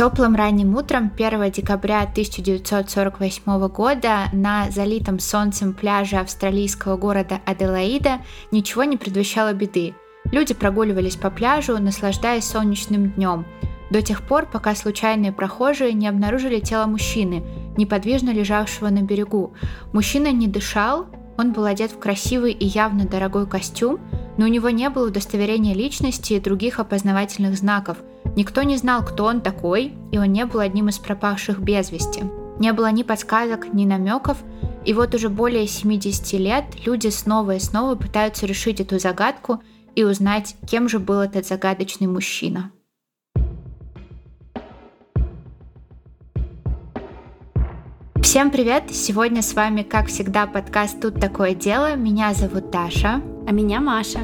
Теплым ранним утром 1 декабря 1948 года на залитом солнцем пляже австралийского города Аделаида ничего не предвещало беды. Люди прогуливались по пляжу, наслаждаясь солнечным днем, до тех пор, пока случайные прохожие не обнаружили тело мужчины, неподвижно лежавшего на берегу. Мужчина не дышал, он был одет в красивый и явно дорогой костюм, но у него не было удостоверения личности и других опознавательных знаков – Никто не знал, кто он такой, и он не был одним из пропавших без вести. Не было ни подсказок, ни намеков, и вот уже более 70 лет люди снова и снова пытаются решить эту загадку и узнать, кем же был этот загадочный мужчина. Всем привет! Сегодня с вами, как всегда, подкаст «Тут такое дело». Меня зовут Даша. А меня Маша.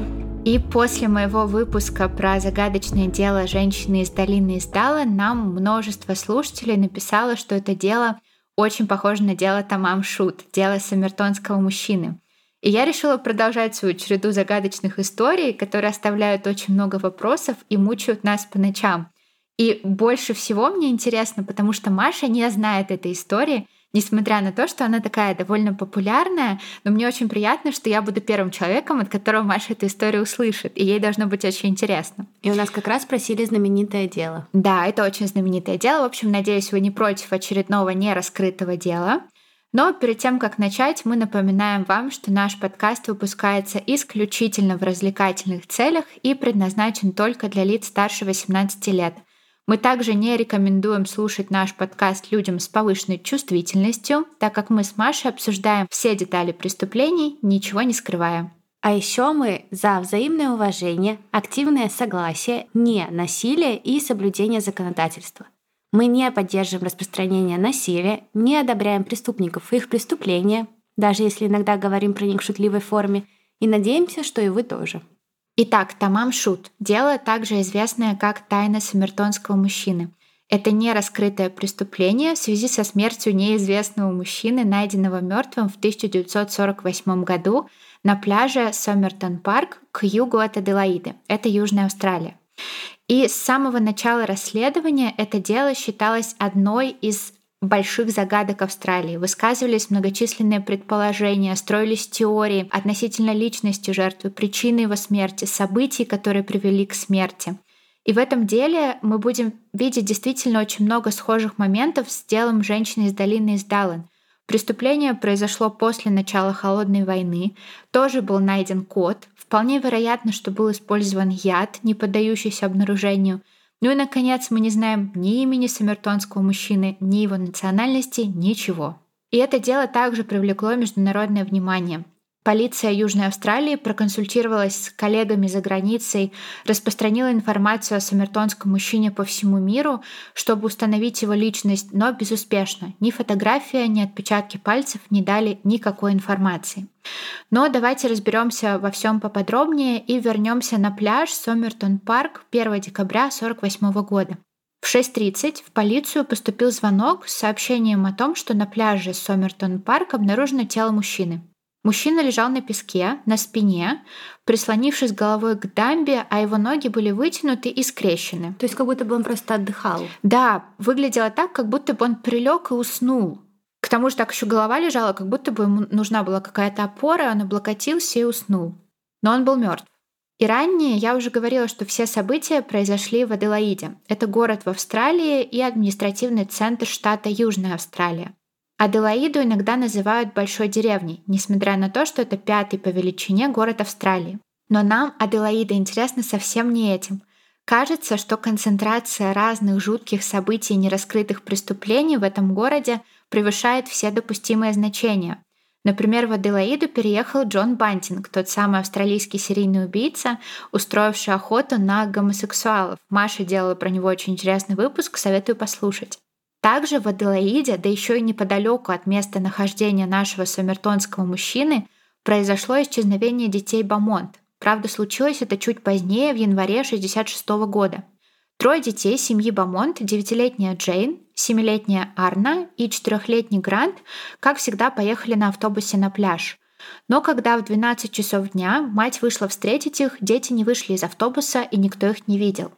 И после моего выпуска про загадочное дело женщины из долины Издала нам множество слушателей написало, что это дело очень похоже на дело Тамам Шут, дело самертонского мужчины. И я решила продолжать свою череду загадочных историй, которые оставляют очень много вопросов и мучают нас по ночам. И больше всего мне интересно, потому что Маша не знает этой истории, несмотря на то, что она такая довольно популярная, но мне очень приятно, что я буду первым человеком, от которого Маша эту историю услышит, и ей должно быть очень интересно. И у нас как раз спросили знаменитое дело. Да, это очень знаменитое дело. В общем, надеюсь, вы не против очередного нераскрытого дела. Но перед тем, как начать, мы напоминаем вам, что наш подкаст выпускается исключительно в развлекательных целях и предназначен только для лиц старше 18 лет. Мы также не рекомендуем слушать наш подкаст людям с повышенной чувствительностью, так как мы с Машей обсуждаем все детали преступлений, ничего не скрывая. А еще мы за взаимное уважение, активное согласие, не насилие и соблюдение законодательства. Мы не поддерживаем распространение насилия, не одобряем преступников и их преступления, даже если иногда говорим про них в шутливой форме, и надеемся, что и вы тоже. Итак, Тамам Шут – дело также известное как «Тайна самертонского мужчины». Это не раскрытое преступление в связи со смертью неизвестного мужчины, найденного мертвым в 1948 году на пляже Сомертон Парк к югу от Аделаиды. Это Южная Австралия. И с самого начала расследования это дело считалось одной из больших загадок Австралии. Высказывались многочисленные предположения, строились теории относительно личности жертвы, причины его смерти, событий, которые привели к смерти. И в этом деле мы будем видеть действительно очень много схожих моментов с делом женщины из долины из Даллен. Преступление произошло после начала Холодной войны. Тоже был найден код. Вполне вероятно, что был использован яд, не поддающийся обнаружению – ну и, наконец, мы не знаем ни имени самертонского мужчины, ни его национальности, ничего. И это дело также привлекло международное внимание. Полиция Южной Австралии проконсультировалась с коллегами за границей, распространила информацию о самертонском мужчине по всему миру, чтобы установить его личность, но безуспешно. Ни фотография, ни отпечатки пальцев не дали никакой информации. Но давайте разберемся во всем поподробнее и вернемся на пляж Сомертон Парк 1 декабря 1948 года. В 6.30 в полицию поступил звонок с сообщением о том, что на пляже Сомертон Парк обнаружено тело мужчины. Мужчина лежал на песке, на спине, прислонившись головой к дамбе, а его ноги были вытянуты и скрещены. То есть как будто бы он просто отдыхал. Да, выглядело так, как будто бы он прилег и уснул. К тому же так еще голова лежала, как будто бы ему нужна была какая-то опора, он облокотился и уснул. Но он был мертв. И ранее я уже говорила, что все события произошли в Аделаиде. Это город в Австралии и административный центр штата Южная Австралия. Аделаиду иногда называют большой деревней, несмотря на то, что это пятый по величине город Австралии. Но нам Аделаида интересна совсем не этим. Кажется, что концентрация разных жутких событий и нераскрытых преступлений в этом городе превышает все допустимые значения. Например, в Аделаиду переехал Джон Бантинг, тот самый австралийский серийный убийца, устроивший охоту на гомосексуалов. Маша делала про него очень интересный выпуск, советую послушать. Также в Аделаиде, да еще и неподалеку от места нахождения нашего сомертонского мужчины, произошло исчезновение детей Бамонт. Правда, случилось это чуть позднее, в январе 1966 года. Трое детей семьи Бамонт, девятилетняя Джейн, семилетняя Арна и четырехлетний Грант, как всегда, поехали на автобусе на пляж. Но когда в 12 часов дня мать вышла встретить их, дети не вышли из автобуса и никто их не видел.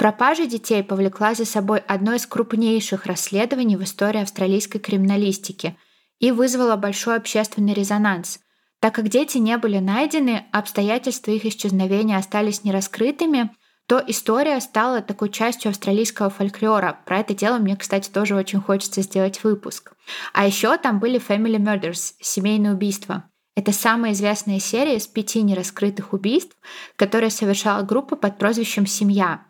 Пропажа детей повлекла за собой одно из крупнейших расследований в истории австралийской криминалистики и вызвала большой общественный резонанс. Так как дети не были найдены, обстоятельства их исчезновения остались нераскрытыми, то история стала такой частью австралийского фольклора. Про это дело мне, кстати, тоже очень хочется сделать выпуск. А еще там были Family Murders, семейные убийства. Это самая известная серия из пяти нераскрытых убийств, которые совершала группа под прозвищем «Семья»,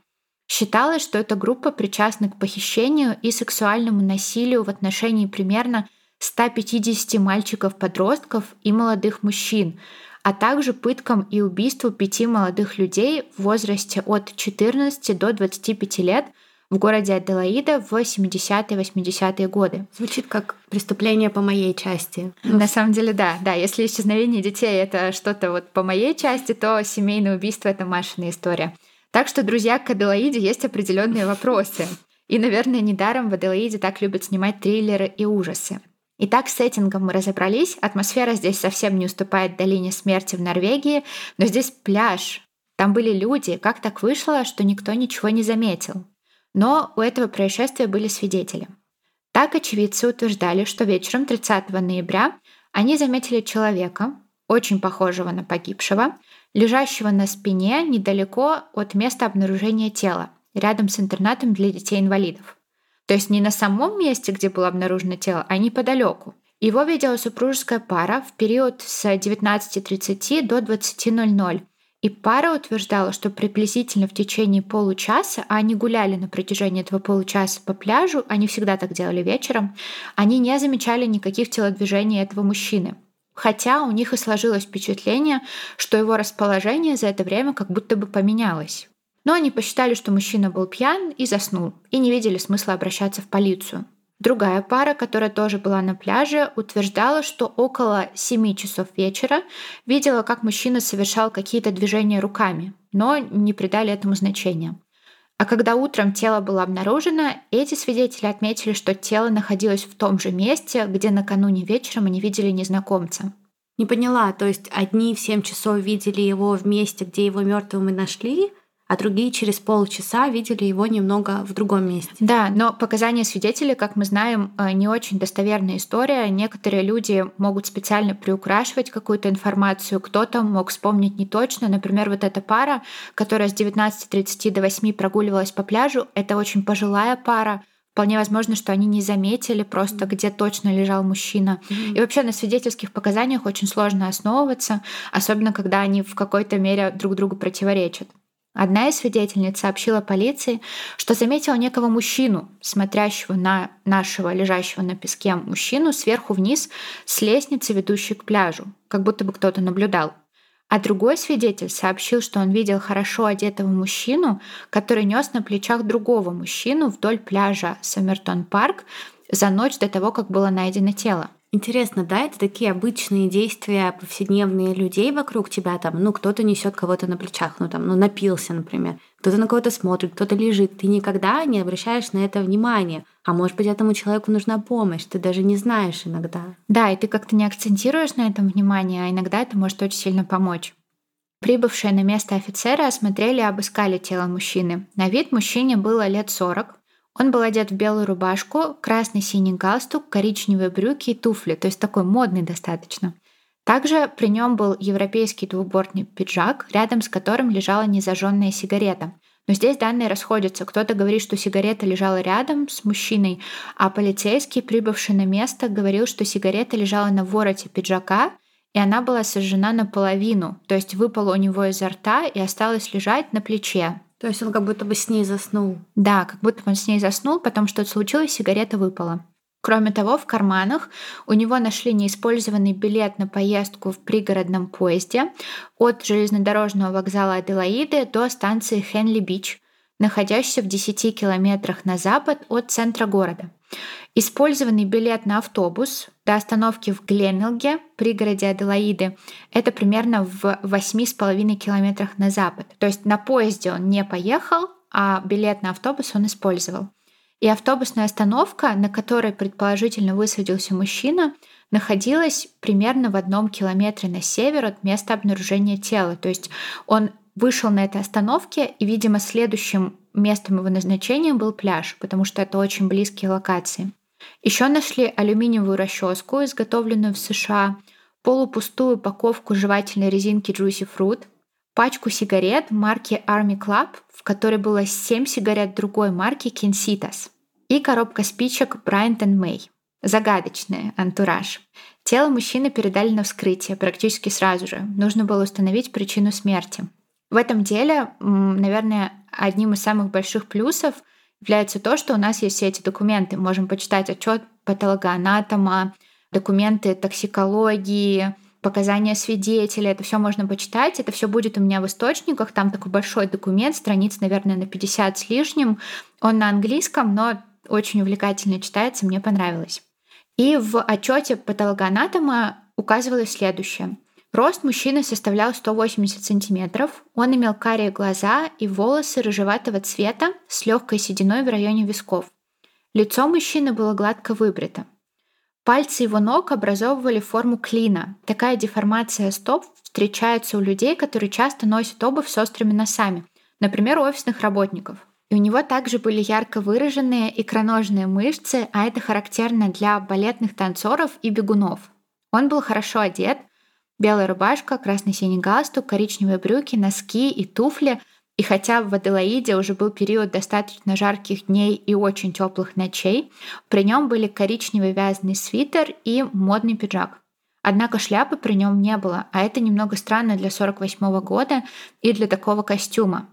Считалось, что эта группа причастна к похищению и сексуальному насилию в отношении примерно 150 мальчиков-подростков и молодых мужчин, а также пыткам и убийству пяти молодых людей в возрасте от 14 до 25 лет в городе Аделаида в 70-80-е годы. Звучит как преступление по моей части. На самом деле, да. Да, если исчезновение детей — это что-то вот по моей части, то семейное убийство — это Машина история. Так что, друзья, к Аделаиде есть определенные вопросы. И, наверное, недаром в Аделаиде так любят снимать триллеры и ужасы. Итак, с сеттингом мы разобрались. Атмосфера здесь совсем не уступает долине смерти в Норвегии, но здесь пляж. Там были люди. Как так вышло, что никто ничего не заметил? Но у этого происшествия были свидетели. Так очевидцы утверждали, что вечером 30 ноября они заметили человека, очень похожего на погибшего, лежащего на спине недалеко от места обнаружения тела, рядом с интернатом для детей-инвалидов. То есть не на самом месте, где было обнаружено тело, а неподалеку. Его видела супружеская пара в период с 19.30 до 20.00. И пара утверждала, что приблизительно в течение получаса, а они гуляли на протяжении этого получаса по пляжу, они всегда так делали вечером, они не замечали никаких телодвижений этого мужчины хотя у них и сложилось впечатление, что его расположение за это время как будто бы поменялось. Но они посчитали, что мужчина был пьян и заснул, и не видели смысла обращаться в полицию. Другая пара, которая тоже была на пляже, утверждала, что около 7 часов вечера видела, как мужчина совершал какие-то движения руками, но не придали этому значения. А когда утром тело было обнаружено, эти свидетели отметили, что тело находилось в том же месте, где накануне вечером они видели незнакомца. Не поняла, то есть одни в 7 часов видели его в месте, где его мертвым и нашли, а другие через полчаса видели его немного в другом месте. Да, но показания свидетелей, как мы знаем, э, не очень достоверная история. Некоторые люди могут специально приукрашивать какую-то информацию, кто-то мог вспомнить не точно. Например, вот эта пара, которая с 19.30 до 8 прогуливалась по пляжу, это очень пожилая пара, Вполне возможно, что они не заметили просто, где точно лежал мужчина. Mm-hmm. И вообще на свидетельских показаниях очень сложно основываться, особенно когда они в какой-то мере друг другу противоречат. Одна из свидетельниц сообщила полиции, что заметила некого мужчину, смотрящего на нашего лежащего на песке мужчину сверху вниз с лестницы, ведущей к пляжу, как будто бы кто-то наблюдал. А другой свидетель сообщил, что он видел хорошо одетого мужчину, который нес на плечах другого мужчину вдоль пляжа Саммертон Парк за ночь до того, как было найдено тело. Интересно, да, это такие обычные действия повседневные людей вокруг тебя, там, ну, кто-то несет кого-то на плечах, ну, там, ну, напился, например, кто-то на кого-то смотрит, кто-то лежит, ты никогда не обращаешь на это внимания, а может быть, этому человеку нужна помощь, ты даже не знаешь иногда. Да, и ты как-то не акцентируешь на этом внимание, а иногда это может очень сильно помочь. Прибывшие на место офицеры осмотрели и обыскали тело мужчины. На вид мужчине было лет 40, он был одет в белую рубашку, красный-синий галстук, коричневые брюки и туфли, то есть такой модный достаточно. Также при нем был европейский двубортный пиджак, рядом с которым лежала незажженная сигарета. Но здесь данные расходятся. Кто-то говорит, что сигарета лежала рядом с мужчиной, а полицейский, прибывший на место, говорил, что сигарета лежала на вороте пиджака, и она была сожжена наполовину, то есть выпала у него изо рта и осталась лежать на плече. То есть он как будто бы с ней заснул. Да, как будто бы он с ней заснул, потом что-то случилось, сигарета выпала. Кроме того, в карманах у него нашли неиспользованный билет на поездку в пригородном поезде от железнодорожного вокзала Аделаиды до станции Хенли-Бич, находящейся в 10 километрах на запад от центра города. Использованный билет на автобус до остановки в Гленвилге, пригороде Аделаиды, это примерно в 8,5 километрах на запад. То есть на поезде он не поехал, а билет на автобус он использовал. И автобусная остановка, на которой предположительно высадился мужчина, находилась примерно в одном километре на север от места обнаружения тела. То есть он вышел на этой остановке, и, видимо, следующим местом его назначения был пляж, потому что это очень близкие локации. Еще нашли алюминиевую расческу, изготовленную в США, полупустую упаковку жевательной резинки Juicy Fruit, пачку сигарет марки Army Club, в которой было 7 сигарет другой марки Kinsitas, и коробка спичек Bryant May. Загадочный антураж. Тело мужчины передали на вскрытие практически сразу же. Нужно было установить причину смерти. В этом деле, наверное, одним из самых больших плюсов является то, что у нас есть все эти документы. Можем почитать отчет патологоанатома, документы токсикологии, показания свидетеля. Это все можно почитать. Это все будет у меня в источниках. Там такой большой документ, страниц, наверное, на 50 с лишним. Он на английском, но очень увлекательно читается, мне понравилось. И в отчете патологоанатома указывалось следующее. Рост мужчины составлял 180 сантиметров. Он имел карие глаза и волосы рыжеватого цвета с легкой сединой в районе висков. Лицо мужчины было гладко выбрито. Пальцы его ног образовывали форму клина. Такая деформация стоп встречается у людей, которые часто носят обувь с острыми носами, например, у офисных работников. И у него также были ярко выраженные икроножные мышцы, а это характерно для балетных танцоров и бегунов. Он был хорошо одет, белая рубашка, красно-синий галстук, коричневые брюки, носки и туфли. И хотя в Аделаиде уже был период достаточно жарких дней и очень теплых ночей, при нем были коричневый вязаный свитер и модный пиджак. Однако шляпы при нем не было, а это немного странно для 48 года и для такого костюма.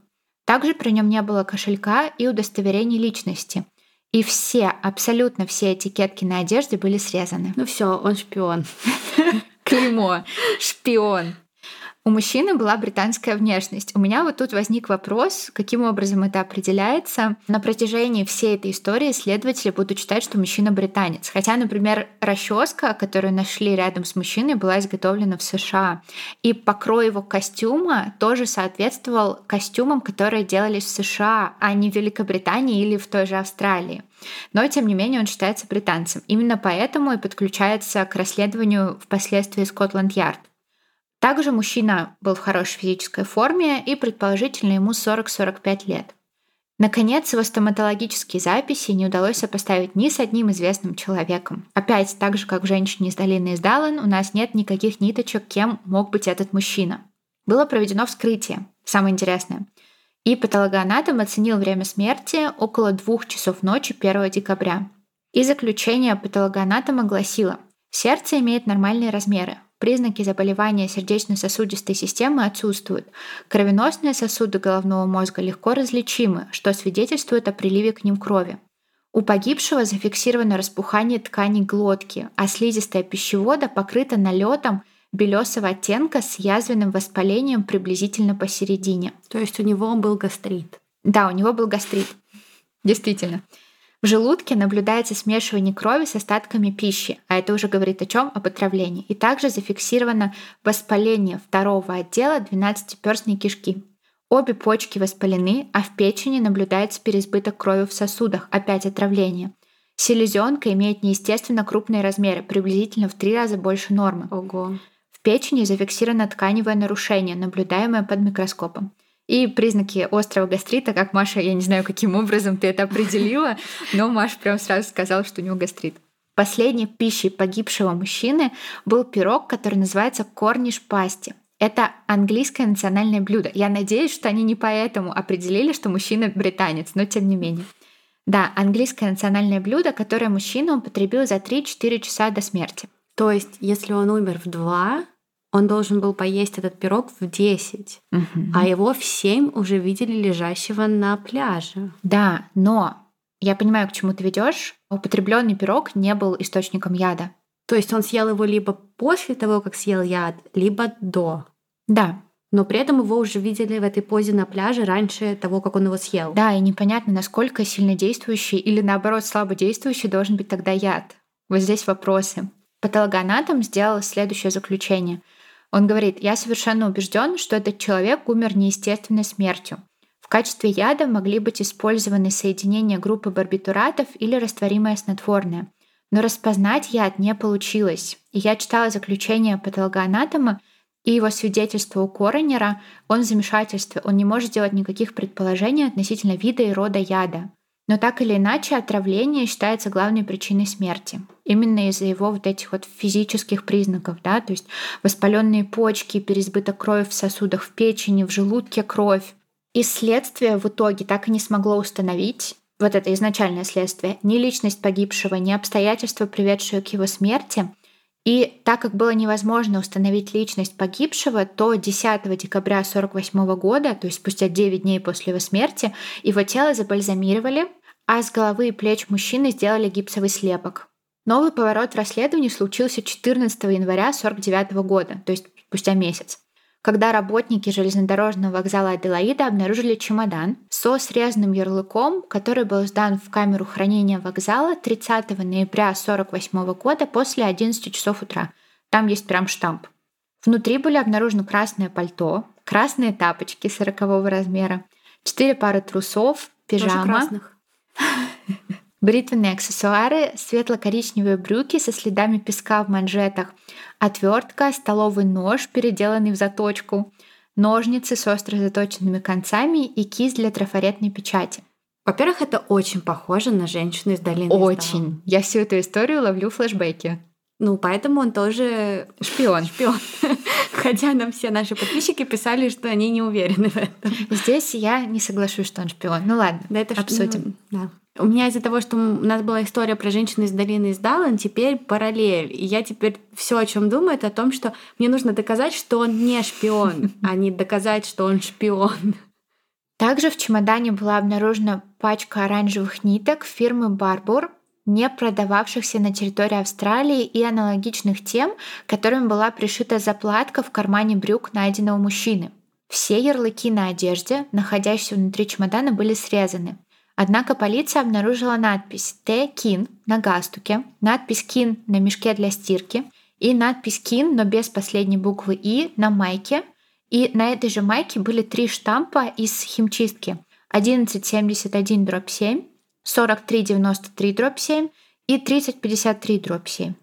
Также при нем не было кошелька и удостоверений личности. И все, абсолютно все этикетки на одежде были срезаны. Ну все, он шпион. Клеймо. Шпион. У мужчины была британская внешность. У меня вот тут возник вопрос, каким образом это определяется. На протяжении всей этой истории следователи будут считать, что мужчина британец. Хотя, например, расческа, которую нашли рядом с мужчиной, была изготовлена в США. И покрой его костюма тоже соответствовал костюмам, которые делались в США, а не в Великобритании или в той же Австралии. Но, тем не менее, он считается британцем. Именно поэтому и подключается к расследованию впоследствии Скотланд-Ярд. Также мужчина был в хорошей физической форме и предположительно ему 40-45 лет. Наконец, его стоматологические записи не удалось сопоставить ни с одним известным человеком. Опять, так же, как в «Женщине из долины из Даллан», у нас нет никаких ниточек, кем мог быть этот мужчина. Было проведено вскрытие, самое интересное. И патологоанатом оценил время смерти около двух часов ночи 1 декабря. И заключение патологоанатома гласило, сердце имеет нормальные размеры, Признаки заболевания сердечно-сосудистой системы отсутствуют. Кровеносные сосуды головного мозга легко различимы, что свидетельствует о приливе к ним крови. У погибшего зафиксировано распухание тканей глотки, а слизистая пищевода покрыта налетом белесого оттенка с язвенным воспалением приблизительно посередине. То есть у него был гастрит. Да, у него был гастрит. Действительно. В желудке наблюдается смешивание крови с остатками пищи, а это уже говорит о чем? Об отравлении. И также зафиксировано воспаление второго отдела 12-перстной кишки. Обе почки воспалены, а в печени наблюдается переизбыток крови в сосудах, опять отравление. Селезенка имеет неестественно крупные размеры, приблизительно в три раза больше нормы. Ого. В печени зафиксировано тканевое нарушение, наблюдаемое под микроскопом. И признаки острого гастрита, как Маша, я не знаю, каким образом ты это определила, но Маша прям сразу сказала, что у него гастрит. Последней пищей погибшего мужчины был пирог, который называется корниш пасти. Это английское национальное блюдо. Я надеюсь, что они не поэтому определили, что мужчина британец, но тем не менее. Да, английское национальное блюдо, которое мужчина употребил за 3-4 часа до смерти. То есть, если он умер в 2, он должен был поесть этот пирог в 10, угу. а его в 7 уже видели лежащего на пляже. Да, но я понимаю, к чему ты ведешь. Употребленный пирог не был источником яда. То есть он съел его либо после того, как съел яд, либо до. Да. Но при этом его уже видели в этой позе на пляже раньше того, как он его съел. Да, и непонятно, насколько сильнодействующий или наоборот слабодействующий должен быть тогда яд. Вот здесь вопросы. Патологоанатом сделал следующее заключение – он говорит, я совершенно убежден, что этот человек умер неестественной смертью. В качестве яда могли быть использованы соединения группы барбитуратов или растворимое снотворное. Но распознать яд не получилось. И я читала заключение патологоанатома, и его свидетельство у коронера, он в замешательстве, он не может делать никаких предположений относительно вида и рода яда. Но так или иначе, отравление считается главной причиной смерти. Именно из-за его вот этих вот физических признаков, да, то есть воспаленные почки, переизбыток крови в сосудах в печени, в желудке кровь. И следствие в итоге так и не смогло установить, вот это изначальное следствие, ни личность погибшего, ни обстоятельства, приведшие к его смерти. И так как было невозможно установить личность погибшего, то 10 декабря 1948 года, то есть спустя 9 дней после его смерти, его тело забальзамировали, а с головы и плеч мужчины сделали гипсовый слепок. Новый поворот в расследовании случился 14 января 1949 года, то есть спустя месяц когда работники железнодорожного вокзала Аделаида обнаружили чемодан со срезанным ярлыком, который был сдан в камеру хранения вокзала 30 ноября 1948 года после 11 часов утра. Там есть прям штамп. Внутри были обнаружены красное пальто, красные тапочки 40 размера, четыре пары трусов, пижама, бритвенные аксессуары, светло-коричневые брюки со следами песка в манжетах – отвертка, столовый нож, переделанный в заточку, ножницы с остро заточенными концами и кисть для трафаретной печати. Во-первых, это очень похоже на женщину из долины. Очень. Я всю эту историю ловлю флешбеки. Ну, поэтому он тоже шпион. Шпион. Хотя нам все наши подписчики писали, что они не уверены в этом. Здесь я не соглашусь, что он шпион. Ну ладно, да это обсудим. Ну, да. У меня из-за того, что у нас была история про женщину из долины из Даллан, теперь параллель. И я теперь все, о чем думаю, это о том, что мне нужно доказать, что он не шпион, а не доказать, что он шпион. Также в чемодане была обнаружена пачка оранжевых ниток фирмы Барбур, не продававшихся на территории Австралии и аналогичных тем, которым была пришита заплатка в кармане брюк найденного мужчины. Все ярлыки на одежде, находящиеся внутри чемодана, были срезаны. Однако полиция обнаружила надпись «Т. Кин» на галстуке, надпись «Кин» на мешке для стирки и надпись «Кин», но без последней буквы «И» на майке. И на этой же майке были три штампа из химчистки 1171 дробь 7, 4393 дробь 7 и 3053 дробь 7.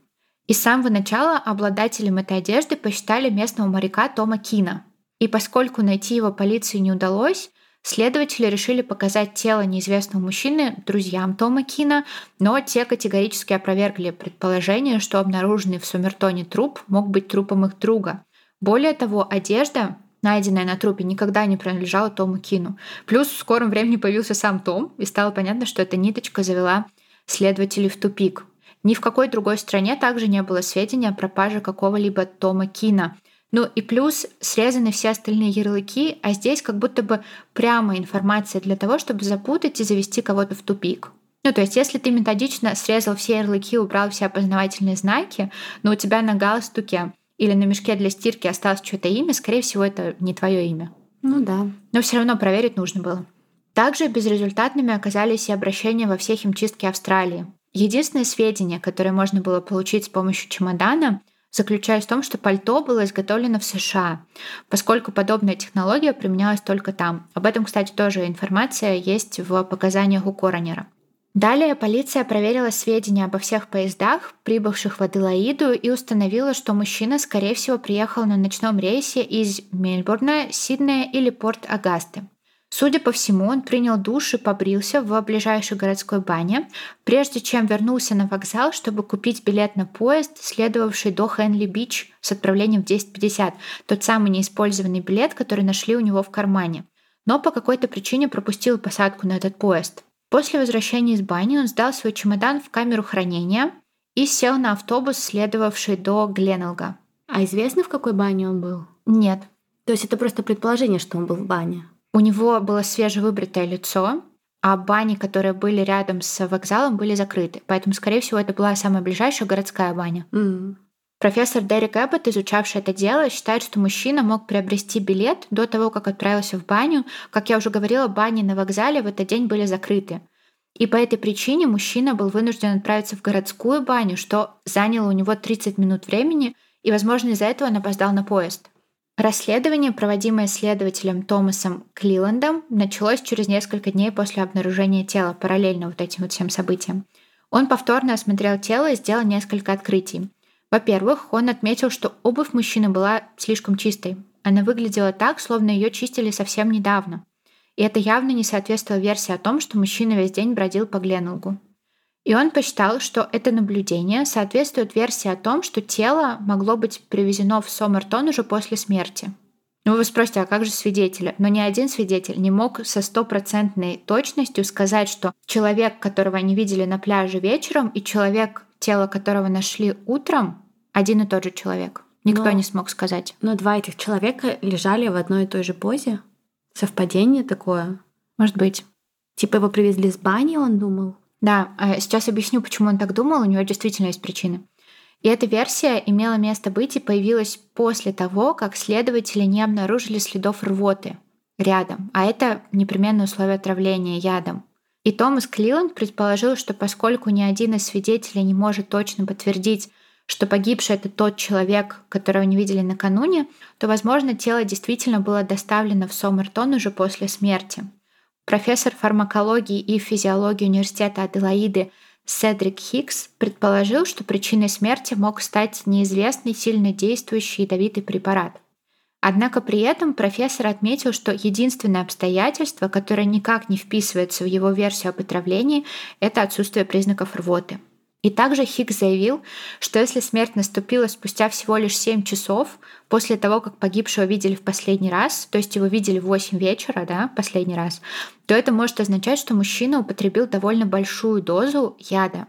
И с самого начала обладателем этой одежды посчитали местного моряка Тома Кина. И поскольку найти его полиции не удалось, Следователи решили показать тело неизвестного мужчины друзьям Тома Кина, но те категорически опровергли предположение, что обнаруженный в Сумертоне труп мог быть трупом их друга. Более того, одежда, найденная на трупе, никогда не принадлежала Тому Кину. Плюс в скором времени появился сам Том, и стало понятно, что эта ниточка завела следователей в тупик. Ни в какой другой стране также не было сведений о пропаже какого-либо Тома Кина. Ну и плюс срезаны все остальные ярлыки, а здесь как будто бы прямая информация для того, чтобы запутать и завести кого-то в тупик. Ну, то есть, если ты методично срезал все ярлыки, убрал все опознавательные знаки, но у тебя на галстуке или на мешке для стирки осталось что-то имя, скорее всего, это не твое имя. Ну да. Но все равно проверить нужно было. Также безрезультатными оказались и обращения во все химчистки Австралии. Единственное сведение, которое можно было получить с помощью чемодана — заключаясь в том, что пальто было изготовлено в США, поскольку подобная технология применялась только там. Об этом, кстати, тоже информация есть в показаниях у коронера. Далее полиция проверила сведения обо всех поездах, прибывших в Аделаиду, и установила, что мужчина, скорее всего, приехал на ночном рейсе из Мельбурна, Сиднея или Порт-Агасты. Судя по всему, он принял душ и побрился в ближайшей городской бане, прежде чем вернулся на вокзал, чтобы купить билет на поезд, следовавший до Хенли-Бич с отправлением в 10.50, тот самый неиспользованный билет, который нашли у него в кармане. Но по какой-то причине пропустил посадку на этот поезд. После возвращения из бани он сдал свой чемодан в камеру хранения и сел на автобус, следовавший до Гленелга. А известно, в какой бане он был? Нет. То есть это просто предположение, что он был в бане? У него было свежевыбритое лицо, а бани, которые были рядом с вокзалом, были закрыты. Поэтому, скорее всего, это была самая ближайшая городская баня. Mm. Профессор Дерек Эббот, изучавший это дело, считает, что мужчина мог приобрести билет до того, как отправился в баню. Как я уже говорила, бани на вокзале в этот день были закрыты. И по этой причине мужчина был вынужден отправиться в городскую баню, что заняло у него 30 минут времени, и, возможно, из-за этого он опоздал на поезд. Расследование, проводимое следователем Томасом Клиландом, началось через несколько дней после обнаружения тела, параллельно вот этим вот всем событиям. Он повторно осмотрел тело и сделал несколько открытий. Во-первых, он отметил, что обувь мужчины была слишком чистой. Она выглядела так, словно ее чистили совсем недавно. И это явно не соответствовало версии о том, что мужчина весь день бродил по Гленелгу. И он посчитал, что это наблюдение соответствует версии о том, что тело могло быть привезено в Сомертон уже после смерти. Ну, вы спросите, а как же свидетели? Но ни один свидетель не мог со стопроцентной точностью сказать, что человек, которого они видели на пляже вечером, и человек, тело которого нашли утром, один и тот же человек. Никто но, не смог сказать. Но два этих человека лежали в одной и той же позе. Совпадение такое? Может быть. Типа его привезли с бани, он думал? Да, а сейчас объясню, почему он так думал. У него действительно есть причины. И эта версия имела место быть и появилась после того, как следователи не обнаружили следов рвоты рядом, а это непременное условие отравления ядом. И Томас Клиланд предположил, что поскольку ни один из свидетелей не может точно подтвердить, что погибший это тот человек, которого не видели накануне, то, возможно, тело действительно было доставлено в Сомертон уже после смерти. Профессор фармакологии и физиологии университета Аделаиды Седрик Хикс предположил, что причиной смерти мог стать неизвестный сильно действующий ядовитый препарат. Однако при этом профессор отметил, что единственное обстоятельство, которое никак не вписывается в его версию об отравлении, это отсутствие признаков рвоты – и также Хиггс заявил, что если смерть наступила спустя всего лишь 7 часов после того, как погибшего видели в последний раз, то есть его видели в 8 вечера, да, последний раз, то это может означать, что мужчина употребил довольно большую дозу яда.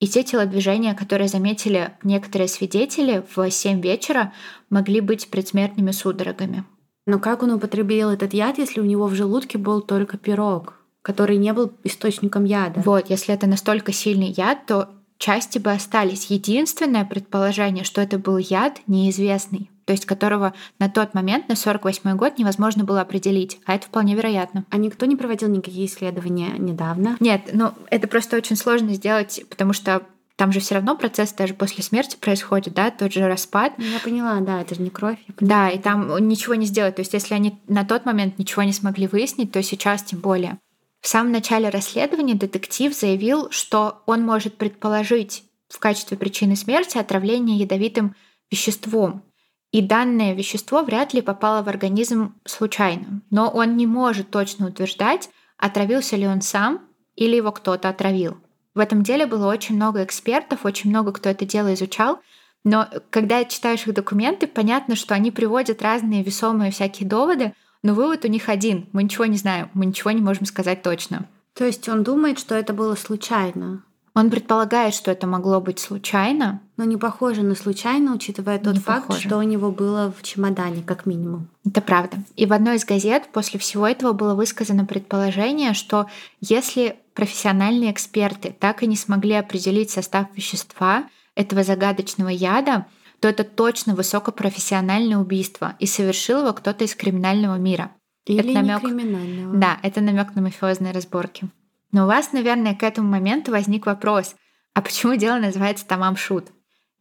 И те телодвижения, которые заметили некоторые свидетели в 7 вечера, могли быть предсмертными судорогами. Но как он употребил этот яд, если у него в желудке был только пирог? который не был источником яда. Вот, если это настолько сильный яд, то части бы остались. Единственное предположение, что это был яд неизвестный, то есть которого на тот момент, на 48 год, невозможно было определить. А это вполне вероятно. А никто не проводил никакие исследования недавно? Нет, ну это просто очень сложно сделать, потому что там же все равно процесс даже после смерти происходит, да, тот же распад. Ну, я поняла, да, это же не кровь. Да, и там ничего не сделать. То есть, если они на тот момент ничего не смогли выяснить, то сейчас тем более. В самом начале расследования детектив заявил, что он может предположить в качестве причины смерти отравление ядовитым веществом. И данное вещество вряд ли попало в организм случайно. Но он не может точно утверждать, отравился ли он сам или его кто-то отравил. В этом деле было очень много экспертов, очень много кто это дело изучал, но когда читаешь их документы, понятно, что они приводят разные весомые всякие доводы, но вывод у них один. Мы ничего не знаем, мы ничего не можем сказать точно. То есть он думает, что это было случайно? Он предполагает, что это могло быть случайно. Но не похоже на случайно, учитывая тот не факт, похоже. что у него было в чемодане, как минимум. Это правда. И в одной из газет после всего этого было высказано предположение, что если профессиональные эксперты так и не смогли определить состав вещества этого загадочного яда, то это точно высокопрофессиональное убийство, и совершил его кто-то из криминального мира. Или это намек... криминального. Да, это намек на мафиозные разборки. Но у вас, наверное, к этому моменту возник вопрос, а почему дело называется Тамам Шут?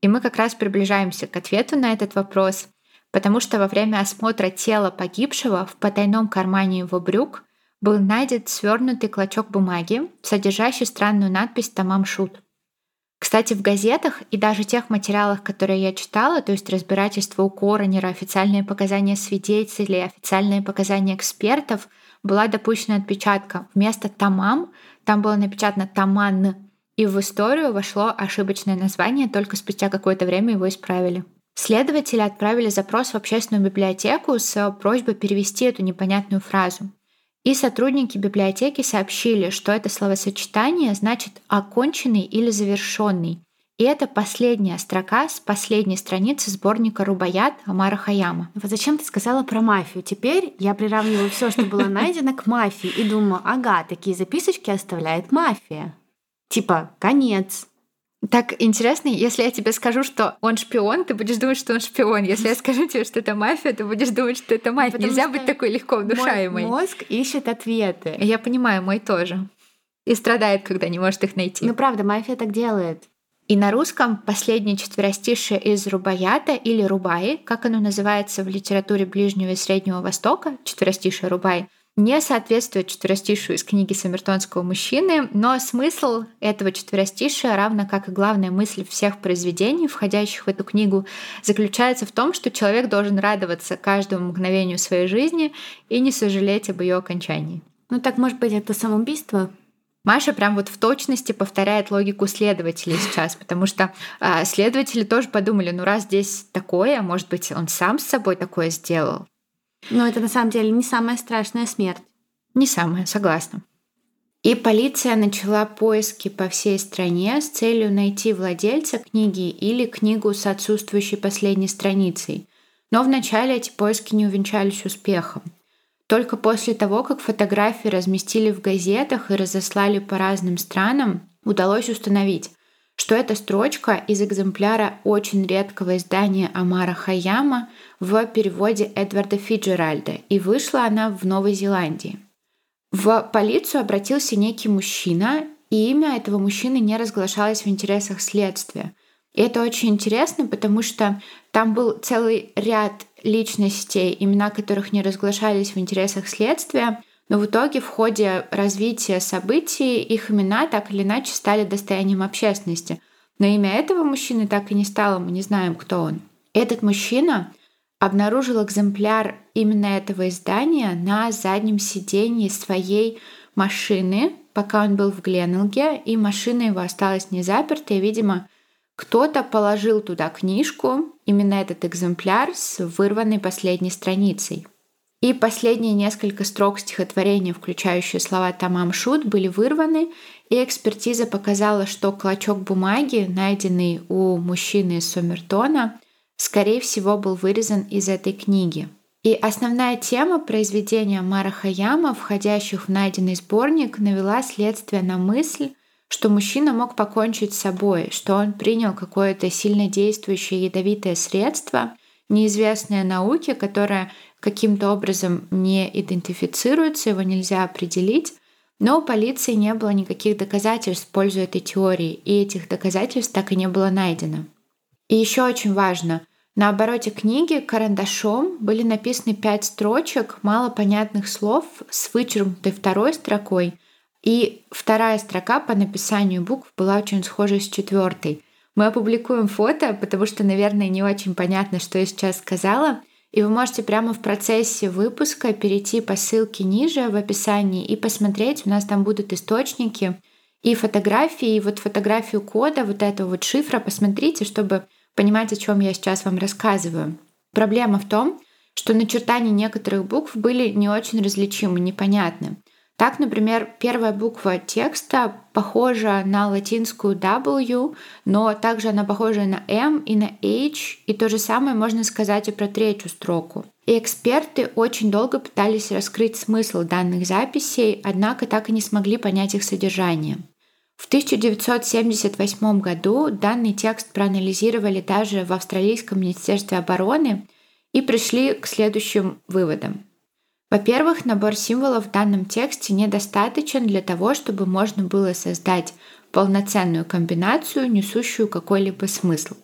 И мы как раз приближаемся к ответу на этот вопрос, потому что во время осмотра тела погибшего в потайном кармане его брюк был найден свернутый клочок бумаги, содержащий странную надпись «Тамам Шут». Кстати, в газетах и даже тех материалах, которые я читала, то есть разбирательство у коронера, официальные показания свидетелей, официальные показания экспертов, была допущена отпечатка. Вместо «тамам» там было напечатано «таман», и в историю вошло ошибочное название, только спустя какое-то время его исправили. Следователи отправили запрос в общественную библиотеку с просьбой перевести эту непонятную фразу. И сотрудники библиотеки сообщили, что это словосочетание значит «оконченный» или «завершенный». И это последняя строка с последней страницы сборника «Рубаят» Амара Хаяма. Вот зачем ты сказала про мафию? Теперь я приравниваю все, что было найдено, к мафии и думаю, ага, такие записочки оставляет мафия. Типа, конец, так интересно, если я тебе скажу, что он шпион, ты будешь думать, что он шпион. Если я скажу тебе, что это мафия, ты будешь думать, что это мафия. Потому Нельзя быть такой легко внушаемой. Мой мозг ищет ответы. Я понимаю, мой тоже. И страдает, когда не может их найти. Ну правда, мафия так делает. И на русском последнее четверостишее из Рубаята или Рубаи, как оно называется в литературе Ближнего и Среднего Востока, четверостишее Рубаи, не соответствует четверостишию из книги Самертонского мужчины, но смысл этого четверостишия, равно как и главная мысль всех произведений, входящих в эту книгу, заключается в том, что человек должен радоваться каждому мгновению своей жизни и не сожалеть об ее окончании. Ну так, может быть, это самоубийство? Маша прям вот в точности повторяет логику следователей сейчас, потому что э, следователи тоже подумали, ну раз здесь такое, может быть, он сам с собой такое сделал. Но это на самом деле не самая страшная смерть. Не самая, согласна. И полиция начала поиски по всей стране с целью найти владельца книги или книгу с отсутствующей последней страницей. Но вначале эти поиски не увенчались успехом. Только после того, как фотографии разместили в газетах и разослали по разным странам, удалось установить, что это строчка из экземпляра очень редкого издания Амара Хаяма в переводе Эдварда Фиджеральда, и вышла она в Новой Зеландии. В полицию обратился некий мужчина, и имя этого мужчины не разглашалось в интересах следствия. И это очень интересно, потому что там был целый ряд личностей, имена которых не разглашались в интересах следствия, но в итоге в ходе развития событий их имена так или иначе стали достоянием общественности. Но имя этого мужчины так и не стало, мы не знаем, кто он. Этот мужчина обнаружил экземпляр именно этого издания на заднем сиденье своей машины, пока он был в Гленелге, и машина его осталась не запертой. Видимо, кто-то положил туда книжку, именно этот экземпляр с вырванной последней страницей. И последние несколько строк стихотворения, включающие слова «Тамам Шут», были вырваны, и экспертиза показала, что клочок бумаги, найденный у мужчины из Сомертона, скорее всего, был вырезан из этой книги. И основная тема произведения Мара Хаяма, входящих в найденный сборник, навела следствие на мысль, что мужчина мог покончить с собой, что он принял какое-то сильно действующее ядовитое средство, неизвестное науке, которое каким-то образом не идентифицируется, его нельзя определить, но у полиции не было никаких доказательств в пользу этой теории, и этих доказательств так и не было найдено. И еще очень важно, на обороте книги карандашом были написаны пять строчек малопонятных слов с вычеркнутой второй строкой, и вторая строка по написанию букв была очень схожа с четвертой. Мы опубликуем фото, потому что, наверное, не очень понятно, что я сейчас сказала, и вы можете прямо в процессе выпуска перейти по ссылке ниже в описании и посмотреть. У нас там будут источники и фотографии, и вот фотографию кода, вот этого вот шифра посмотрите, чтобы понимать, о чем я сейчас вам рассказываю. Проблема в том, что начертания некоторых букв были не очень различимы, непонятны. Так, например, первая буква текста похожа на латинскую W, но также она похожа на M и на H, и то же самое можно сказать и про третью строку. И эксперты очень долго пытались раскрыть смысл данных записей, однако так и не смогли понять их содержание. В 1978 году данный текст проанализировали даже в Австралийском министерстве обороны и пришли к следующим выводам. Во-первых, набор символов в данном тексте недостаточен для того, чтобы можно было создать полноценную комбинацию, несущую какой-либо смысл.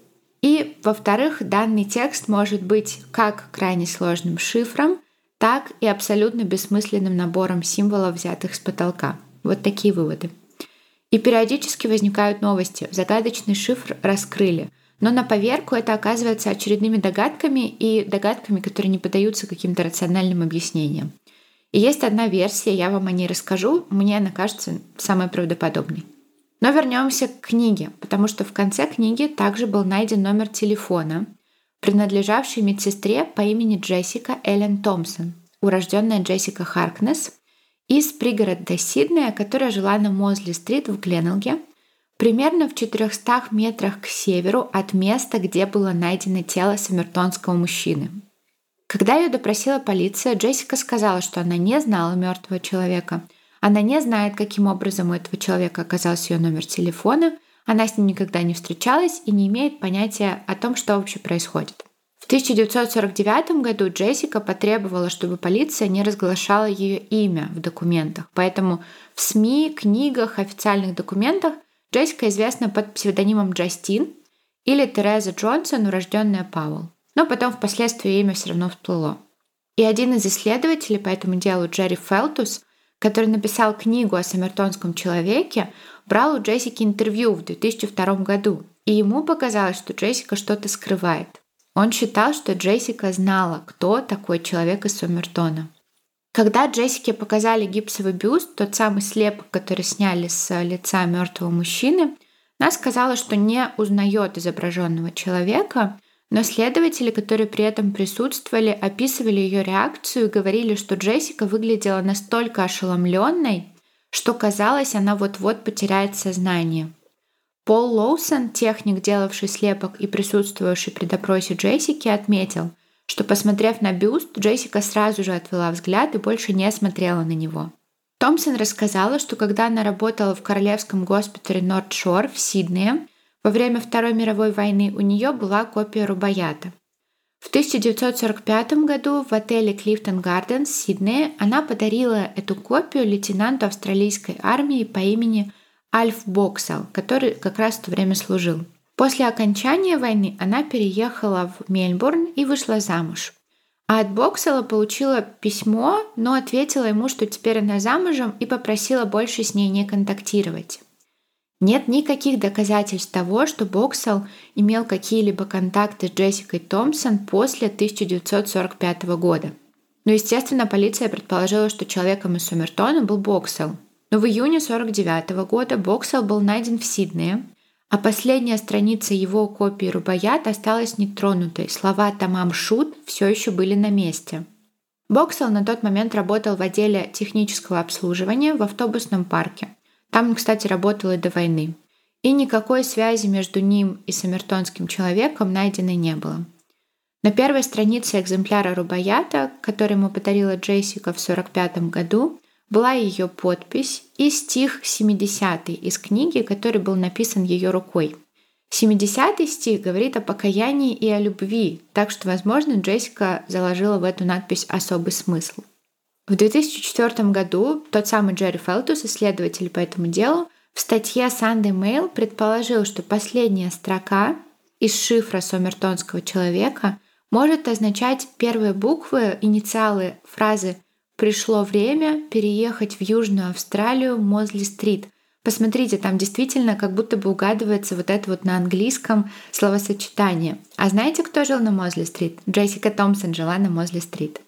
И, во-вторых, данный текст может быть как крайне сложным шифром, так и абсолютно бессмысленным набором символов, взятых с потолка. Вот такие выводы. И периодически возникают новости. Загадочный шифр раскрыли – но на поверку это оказывается очередными догадками и догадками, которые не поддаются каким-то рациональным объяснениям. И есть одна версия, я вам о ней расскажу, мне она кажется самой правдоподобной. Но вернемся к книге, потому что в конце книги также был найден номер телефона, принадлежавший медсестре по имени Джессика Эллен Томпсон, урожденная Джессика Харкнес, из пригорода Сиднея, которая жила на Мозли-стрит в Гленелге – примерно в 400 метрах к северу от места, где было найдено тело самертонского мужчины. Когда ее допросила полиция, Джессика сказала, что она не знала мертвого человека. Она не знает, каким образом у этого человека оказался ее номер телефона, она с ним никогда не встречалась и не имеет понятия о том, что вообще происходит. В 1949 году Джессика потребовала, чтобы полиция не разглашала ее имя в документах. Поэтому в СМИ, книгах, официальных документах Джессика известна под псевдонимом Джастин или Тереза Джонсон, урожденная Пауэлл. Но потом впоследствии имя все равно всплыло. И один из исследователей по этому делу, Джерри Фелтус, который написал книгу о самертонском человеке, брал у Джессики интервью в 2002 году, и ему показалось, что Джессика что-то скрывает. Он считал, что Джессика знала, кто такой человек из Сомертона. Когда Джессике показали гипсовый бюст, тот самый слепок, который сняли с лица мертвого мужчины, она сказала, что не узнает изображенного человека, но следователи, которые при этом присутствовали, описывали ее реакцию и говорили, что Джессика выглядела настолько ошеломленной, что казалось, она вот-вот потеряет сознание. Пол Лоусон, техник, делавший слепок и присутствовавший при допросе Джессики, отметил, что, посмотрев на бюст, Джессика сразу же отвела взгляд и больше не смотрела на него. Томпсон рассказала, что когда она работала в Королевском госпитале Норд-Шор в Сиднее, во время Второй мировой войны у нее была копия Рубаята. В 1945 году в отеле Клифтон Гарденс в Сиднее она подарила эту копию лейтенанту австралийской армии по имени Альф Боксел, который как раз в то время служил. После окончания войны она переехала в Мельбурн и вышла замуж. А от Боксела получила письмо, но ответила ему, что теперь она замужем и попросила больше с ней не контактировать. Нет никаких доказательств того, что Боксел имел какие-либо контакты с Джессикой Томпсон после 1945 года. Но, естественно, полиция предположила, что человеком из Сумертона был Боксел. Но в июне 1949 года Боксел был найден в Сиднее, а последняя страница его копии Рубаят осталась нетронутой. Слова «Тамам Шут» все еще были на месте. Боксел на тот момент работал в отделе технического обслуживания в автобусном парке – там он, кстати, работал и до войны. И никакой связи между ним и самертонским человеком найденной не было. На первой странице экземпляра Рубаята, который ему подарила Джессика в 1945 году, была ее подпись и стих 70 из книги, который был написан ее рукой. 70 стих говорит о покаянии и о любви, так что, возможно, Джессика заложила в эту надпись особый смысл. В 2004 году тот самый Джерри Фелтус, исследователь по этому делу, в статье Sunday Mail предположил, что последняя строка из шифра сомертонского человека может означать первые буквы, инициалы фразы «Пришло время переехать в Южную Австралию, Мозли-стрит». Посмотрите, там действительно как будто бы угадывается вот это вот на английском словосочетание. А знаете, кто жил на Мозли-стрит? Джессика Томпсон жила на Мозли-стрит.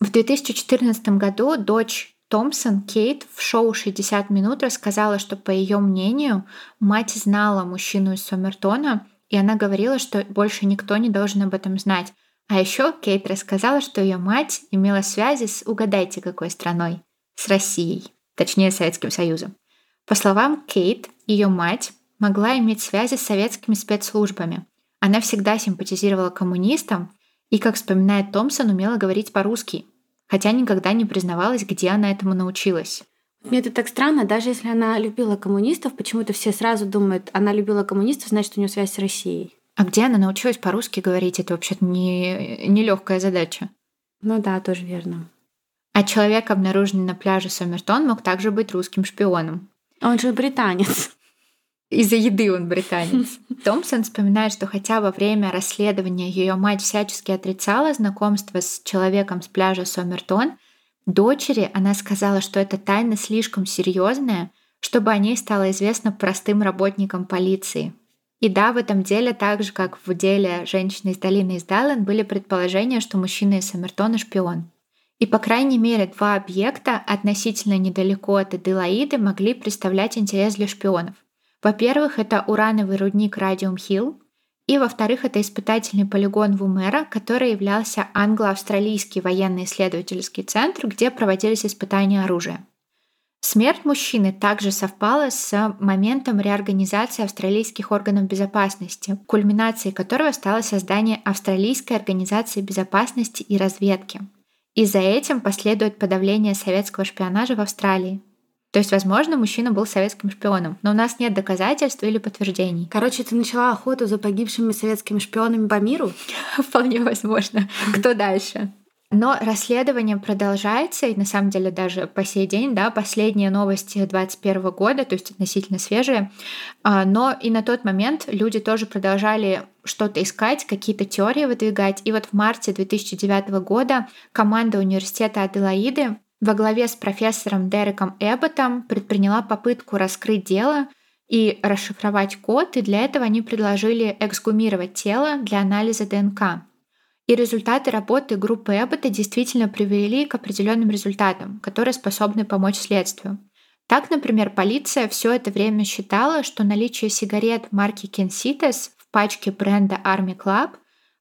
В 2014 году дочь Томпсон, Кейт, в шоу «60 минут» рассказала, что, по ее мнению, мать знала мужчину из Сомертона, и она говорила, что больше никто не должен об этом знать. А еще Кейт рассказала, что ее мать имела связи с, угадайте, какой страной? С Россией, точнее, Советским Союзом. По словам Кейт, ее мать могла иметь связи с советскими спецслужбами. Она всегда симпатизировала коммунистам и, как вспоминает Томпсон, умела говорить по-русски, хотя никогда не признавалась, где она этому научилась. Мне это так странно, даже если она любила коммунистов, почему-то все сразу думают, она любила коммунистов, значит, у нее связь с Россией. А где она научилась по-русски говорить? Это вообще-то не, не легкая задача. Ну да, тоже верно. А человек, обнаруженный на пляже Сомертон, мог также быть русским шпионом. Он же британец. Из-за еды он британец. Томпсон вспоминает, что хотя во время расследования ее мать всячески отрицала знакомство с человеком с пляжа Сомертон, дочери она сказала, что эта тайна слишком серьезная, чтобы о ней стало известно простым работникам полиции. И да, в этом деле, так же как в деле женщины из долины из Дайлен, были предположения, что мужчина из Сомертона шпион. И по крайней мере два объекта относительно недалеко от Аделаиды могли представлять интерес для шпионов – во-первых, это урановый рудник Радиум Хилл, и во-вторых, это испытательный полигон Вумера, который являлся англо-австралийский военно-исследовательский центр, где проводились испытания оружия. Смерть мужчины также совпала с моментом реорганизации австралийских органов безопасности, кульминацией которого стало создание Австралийской организации безопасности и разведки. И за этим последует подавление советского шпионажа в Австралии. То есть, возможно, мужчина был советским шпионом, но у нас нет доказательств или подтверждений. Короче, ты начала охоту за погибшими советскими шпионами по миру? Вполне возможно. Кто дальше? Но расследование продолжается, и на самом деле даже по сей день, да, последние новости 2021 года, то есть относительно свежие. А, но и на тот момент люди тоже продолжали что-то искать, какие-то теории выдвигать. И вот в марте 2009 года команда университета Аделаиды во главе с профессором Дереком Эбботом предприняла попытку раскрыть дело и расшифровать код, и для этого они предложили эксгумировать тело для анализа ДНК. И результаты работы группы Эббота действительно привели к определенным результатам, которые способны помочь следствию. Так, например, полиция все это время считала, что наличие сигарет марки Kensitas в пачке бренда Army Club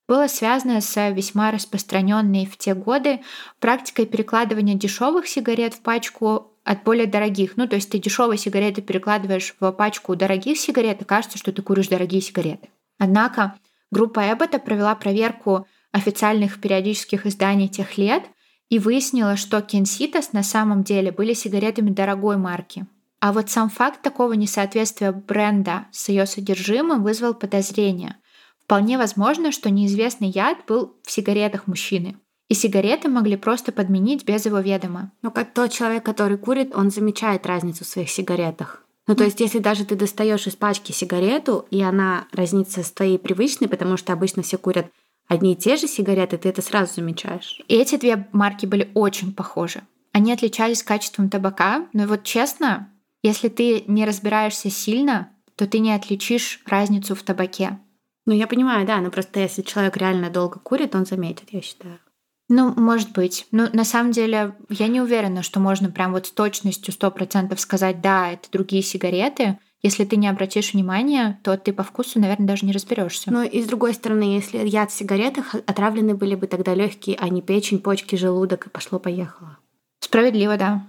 было связано с весьма распространенной в те годы практикой перекладывания дешевых сигарет в пачку от более дорогих. Ну, то есть ты дешевые сигареты перекладываешь в пачку дорогих сигарет, и кажется, что ты куришь дорогие сигареты. Однако группа Эббота провела проверку официальных периодических изданий тех лет и выяснила, что Кенситас на самом деле были сигаретами дорогой марки. А вот сам факт такого несоответствия бренда с ее содержимым вызвал подозрение. Вполне возможно, что неизвестный яд был в сигаретах мужчины. И сигареты могли просто подменить без его ведома. Ну, как тот человек, который курит, он замечает разницу в своих сигаретах. Ну, то есть, если даже ты достаешь из пачки сигарету, и она разнится с твоей привычной, потому что обычно все курят одни и те же сигареты, ты это сразу замечаешь. И эти две марки были очень похожи. Они отличались качеством табака, но вот честно, если ты не разбираешься сильно, то ты не отличишь разницу в табаке. Ну, я понимаю, да, но просто если человек реально долго курит, он заметит, я считаю. Ну, может быть. Но на самом деле я не уверена, что можно прям вот с точностью 100% сказать, да, это другие сигареты. Если ты не обратишь внимания, то ты по вкусу, наверное, даже не разберешься. Ну и с другой стороны, если яд в сигаретах, отравлены были бы тогда легкие, а не печень, почки, желудок, и пошло-поехало. Справедливо, да.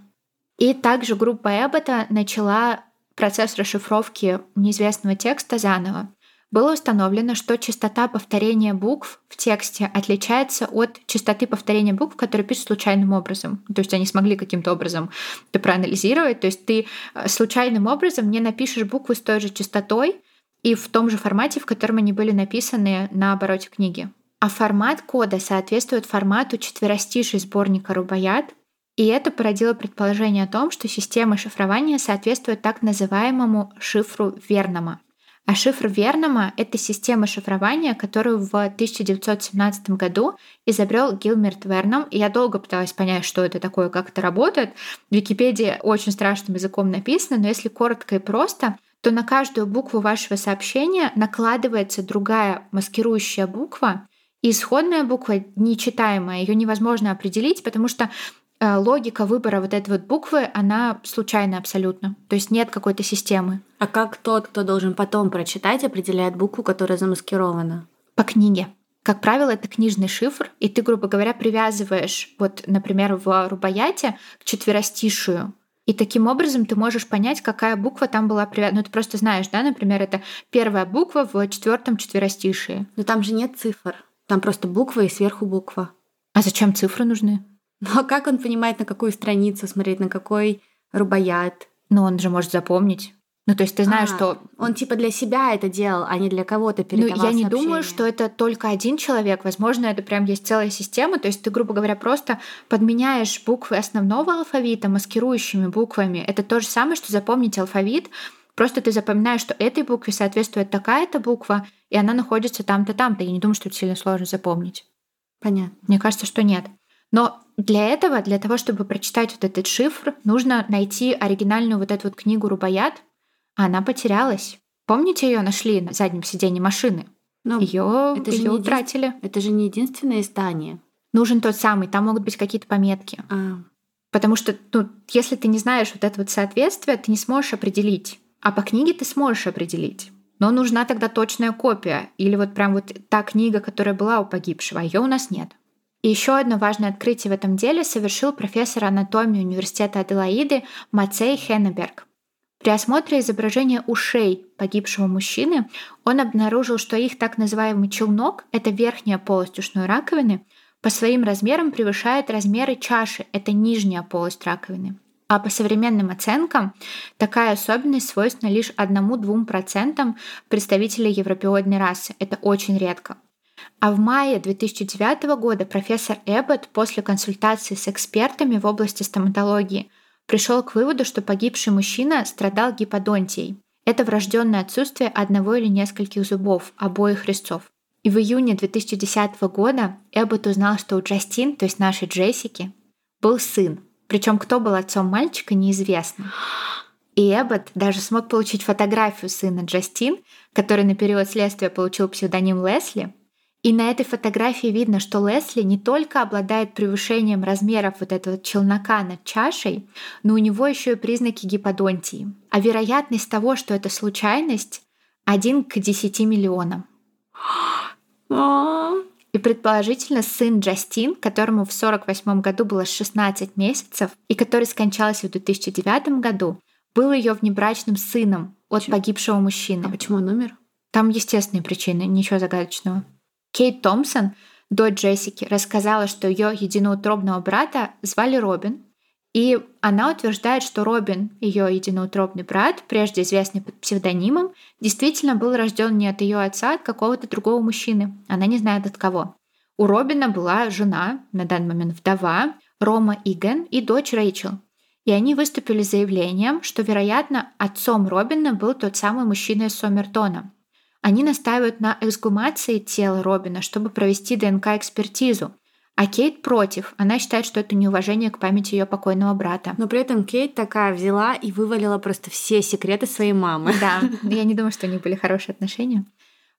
И также группа Эббота начала процесс расшифровки неизвестного текста заново было установлено, что частота повторения букв в тексте отличается от частоты повторения букв, которые пишут случайным образом. То есть они смогли каким-то образом это проанализировать. То есть ты э, случайным образом не напишешь буквы с той же частотой и в том же формате, в котором они были написаны на обороте книги. А формат кода соответствует формату четверостишей сборника «Рубаят», и это породило предположение о том, что система шифрования соответствует так называемому шифру Вернама. А шифр Вернама — это система шифрования, которую в 1917 году изобрел Гилмерт Верном. И я долго пыталась понять, что это такое, как это работает. В Википедии очень страшным языком написано, но если коротко и просто, то на каждую букву вашего сообщения накладывается другая маскирующая буква, и исходная буква нечитаемая, ее невозможно определить, потому что логика выбора вот этой вот буквы, она случайна абсолютно. То есть нет какой-то системы. А как тот, кто должен потом прочитать, определяет букву, которая замаскирована? По книге. Как правило, это книжный шифр, и ты, грубо говоря, привязываешь, вот, например, в Рубаяте к четверостишию, и таким образом ты можешь понять, какая буква там была привязана. Ну, ты просто знаешь, да, например, это первая буква в четвертом четверостишии. Но там же нет цифр. Там просто буква и сверху буква. А зачем цифры нужны? Но как он понимает, на какую страницу смотреть, на какой рубаят? Ну, он же может запомнить. Ну, то есть ты знаешь, а, что... Он типа для себя это делал, а не для кого-то передавал Ну, я не думаю, что это только один человек. Возможно, это прям есть целая система. То есть ты, грубо говоря, просто подменяешь буквы основного алфавита маскирующими буквами. Это то же самое, что запомнить алфавит. Просто ты запоминаешь, что этой букве соответствует такая-то буква, и она находится там-то, там-то. Я не думаю, что это сильно сложно запомнить. Понятно. Мне кажется, что нет. Но для этого, для того, чтобы прочитать вот этот шифр, нужно найти оригинальную вот эту вот книгу Рубаят, а она потерялась. Помните, ее нашли на заднем сиденье машины? Ее это ее утратили. Един... Это же не единственное издание. Нужен тот самый, там могут быть какие-то пометки. А. Потому что, ну, если ты не знаешь вот это вот соответствие, ты не сможешь определить. А по книге ты сможешь определить. Но нужна тогда точная копия. Или вот прям вот та книга, которая была у погибшего, а ее у нас нет. И еще одно важное открытие в этом деле совершил профессор анатомии Университета Аделаиды Мацей Хеннеберг. При осмотре изображения ушей погибшего мужчины он обнаружил, что их так называемый челнок, это верхняя полость ушной раковины, по своим размерам превышает размеры чаши, это нижняя полость раковины. А по современным оценкам такая особенность свойственна лишь 1-2% представителей европеоидной расы. Это очень редко. А в мае 2009 года профессор Эббот после консультации с экспертами в области стоматологии пришел к выводу, что погибший мужчина страдал гиподонтией. Это врожденное отсутствие одного или нескольких зубов обоих резцов. И в июне 2010 года Эббот узнал, что у Джастин, то есть нашей Джессики, был сын. Причем кто был отцом мальчика, неизвестно. И Эббот даже смог получить фотографию сына Джастин, который на период следствия получил псевдоним Лесли, и на этой фотографии видно, что Лесли не только обладает превышением размеров вот этого челнока над чашей, но у него еще и признаки гиподонтии. А вероятность того, что это случайность, один к 10 миллионам. И предположительно сын Джастин, которому в 1948 году было 16 месяцев, и который скончался в 2009 году, был ее внебрачным сыном от почему? погибшего мужчины. А почему он умер? Там естественные причины, ничего загадочного. Кейт Томпсон, дочь Джессики, рассказала, что ее единоутробного брата звали Робин, и она утверждает, что Робин, ее единоутробный брат, прежде известный под псевдонимом, действительно был рожден не от ее отца, а от какого-то другого мужчины. Она не знает от кого. У Робина была жена, на данный момент вдова, Рома Иген и дочь Рэйчел. И они выступили с заявлением, что, вероятно, отцом Робина был тот самый мужчина из Сомертона, они настаивают на эксгумации тела Робина, чтобы провести ДНК-экспертизу. А Кейт против. Она считает, что это неуважение к памяти ее покойного брата. Но при этом Кейт такая взяла и вывалила просто все секреты своей мамы. Да, я не думаю, что у них были хорошие отношения.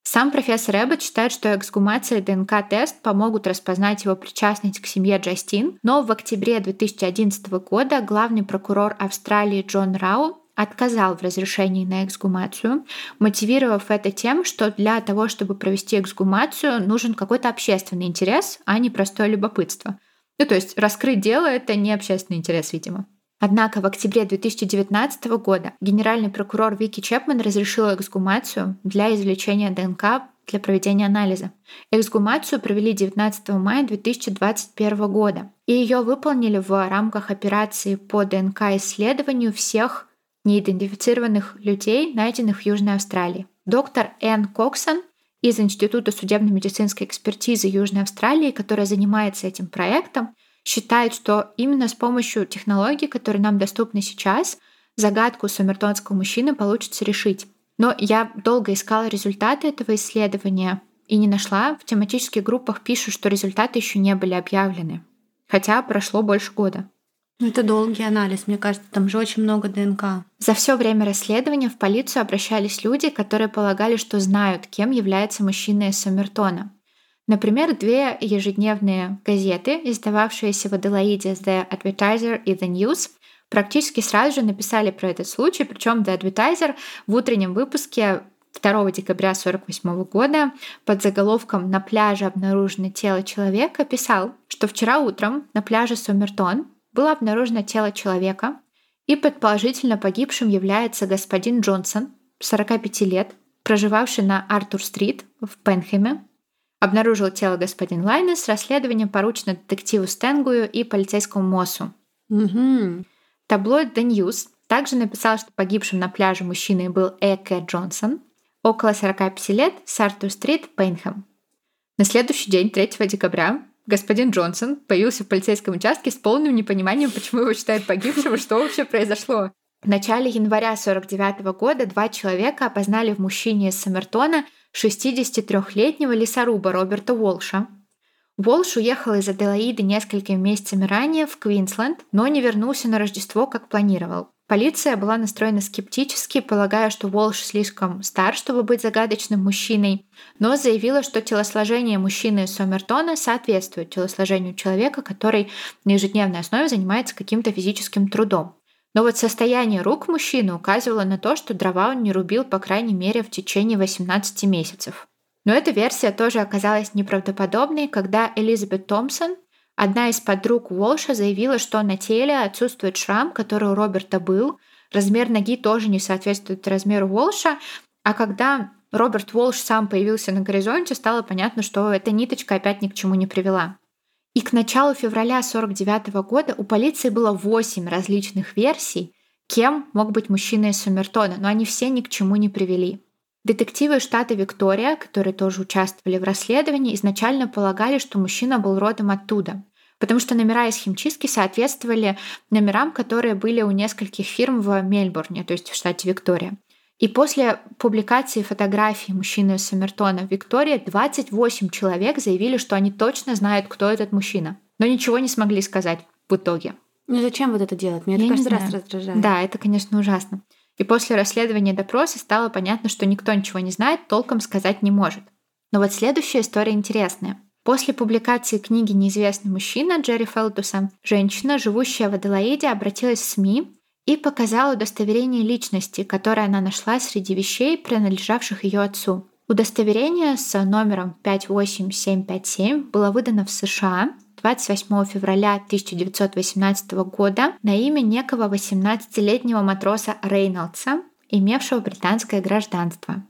Сам профессор Эббот считает, что эксгумация и ДНК-тест помогут распознать его причастность к семье Джастин, но в октябре 2011 года главный прокурор Австралии Джон Рау отказал в разрешении на эксгумацию, мотивировав это тем, что для того, чтобы провести эксгумацию, нужен какой-то общественный интерес, а не простое любопытство. Ну, то есть раскрыть дело — это не общественный интерес, видимо. Однако в октябре 2019 года генеральный прокурор Вики Чепман разрешил эксгумацию для извлечения ДНК для проведения анализа. Эксгумацию провели 19 мая 2021 года, и ее выполнили в рамках операции по ДНК-исследованию всех неидентифицированных людей, найденных в Южной Австралии. Доктор Энн Коксон из Института судебно-медицинской экспертизы Южной Австралии, которая занимается этим проектом, считает, что именно с помощью технологий, которые нам доступны сейчас, загадку сомертонского мужчины получится решить. Но я долго искала результаты этого исследования и не нашла. В тематических группах пишут, что результаты еще не были объявлены. Хотя прошло больше года. Ну, это долгий анализ, мне кажется, там же очень много ДНК. За все время расследования в полицию обращались люди, которые полагали, что знают, кем является мужчина из Сомертона. Например, две ежедневные газеты, издававшиеся в Аделаиде The Advertiser и The News, практически сразу же написали про этот случай, причем The Advertiser в утреннем выпуске 2 декабря 1948 года под заголовком «На пляже обнаружено тело человека» писал, что вчера утром на пляже Сомертон было обнаружено тело человека, и предположительно погибшим является господин Джонсон, 45 лет, проживавший на Артур-стрит в Пенхеме. Обнаружил тело господин Лайнес, расследование поручено детективу Стенгую и полицейскому Моссу. Угу. Таблоид The News также написал, что погибшим на пляже мужчиной был Эке Джонсон, около 45 лет, с Артур-стрит, Пенхэм. На следующий день, 3 декабря, господин Джонсон появился в полицейском участке с полным непониманием, почему его считают погибшим что вообще произошло. В начале января 49 года два человека опознали в мужчине из Саммертона 63-летнего лесоруба Роберта Уолша. Уолш уехал из Аделаиды несколькими месяцами ранее в Квинсленд, но не вернулся на Рождество, как планировал. Полиция была настроена скептически, полагая, что Волш слишком стар, чтобы быть загадочным мужчиной, но заявила, что телосложение мужчины Сомертона соответствует телосложению человека, который на ежедневной основе занимается каким-то физическим трудом. Но вот состояние рук мужчины указывало на то, что дрова он не рубил, по крайней мере, в течение 18 месяцев. Но эта версия тоже оказалась неправдоподобной, когда Элизабет Томпсон, Одна из подруг Уолша заявила, что на теле отсутствует шрам, который у Роберта был. Размер ноги тоже не соответствует размеру Уолша. А когда Роберт Уолш сам появился на горизонте, стало понятно, что эта ниточка опять ни к чему не привела. И к началу февраля 1949 года у полиции было 8 различных версий, кем мог быть мужчина из Сумертона, но они все ни к чему не привели. Детективы штата Виктория, которые тоже участвовали в расследовании, изначально полагали, что мужчина был родом оттуда, потому что номера из химчистки соответствовали номерам, которые были у нескольких фирм в Мельбурне, то есть в штате Виктория. И после публикации фотографий мужчины из Сомертона в Виктории 28 человек заявили, что они точно знают, кто этот мужчина, но ничего не смогли сказать в итоге. Ну зачем вот это делать? Мне Я это каждый раз раздражает. Да, это, конечно, ужасно. И после расследования допроса стало понятно, что никто ничего не знает, толком сказать не может. Но вот следующая история интересная. После публикации книги «Неизвестный мужчина» Джерри Фелтуса женщина, живущая в Аделаиде, обратилась в СМИ и показала удостоверение личности, которое она нашла среди вещей, принадлежавших ее отцу. Удостоверение с номером 58757 было выдано в США 28 февраля 1918 года на имя некого 18-летнего матроса Рейнольдса, имевшего британское гражданство.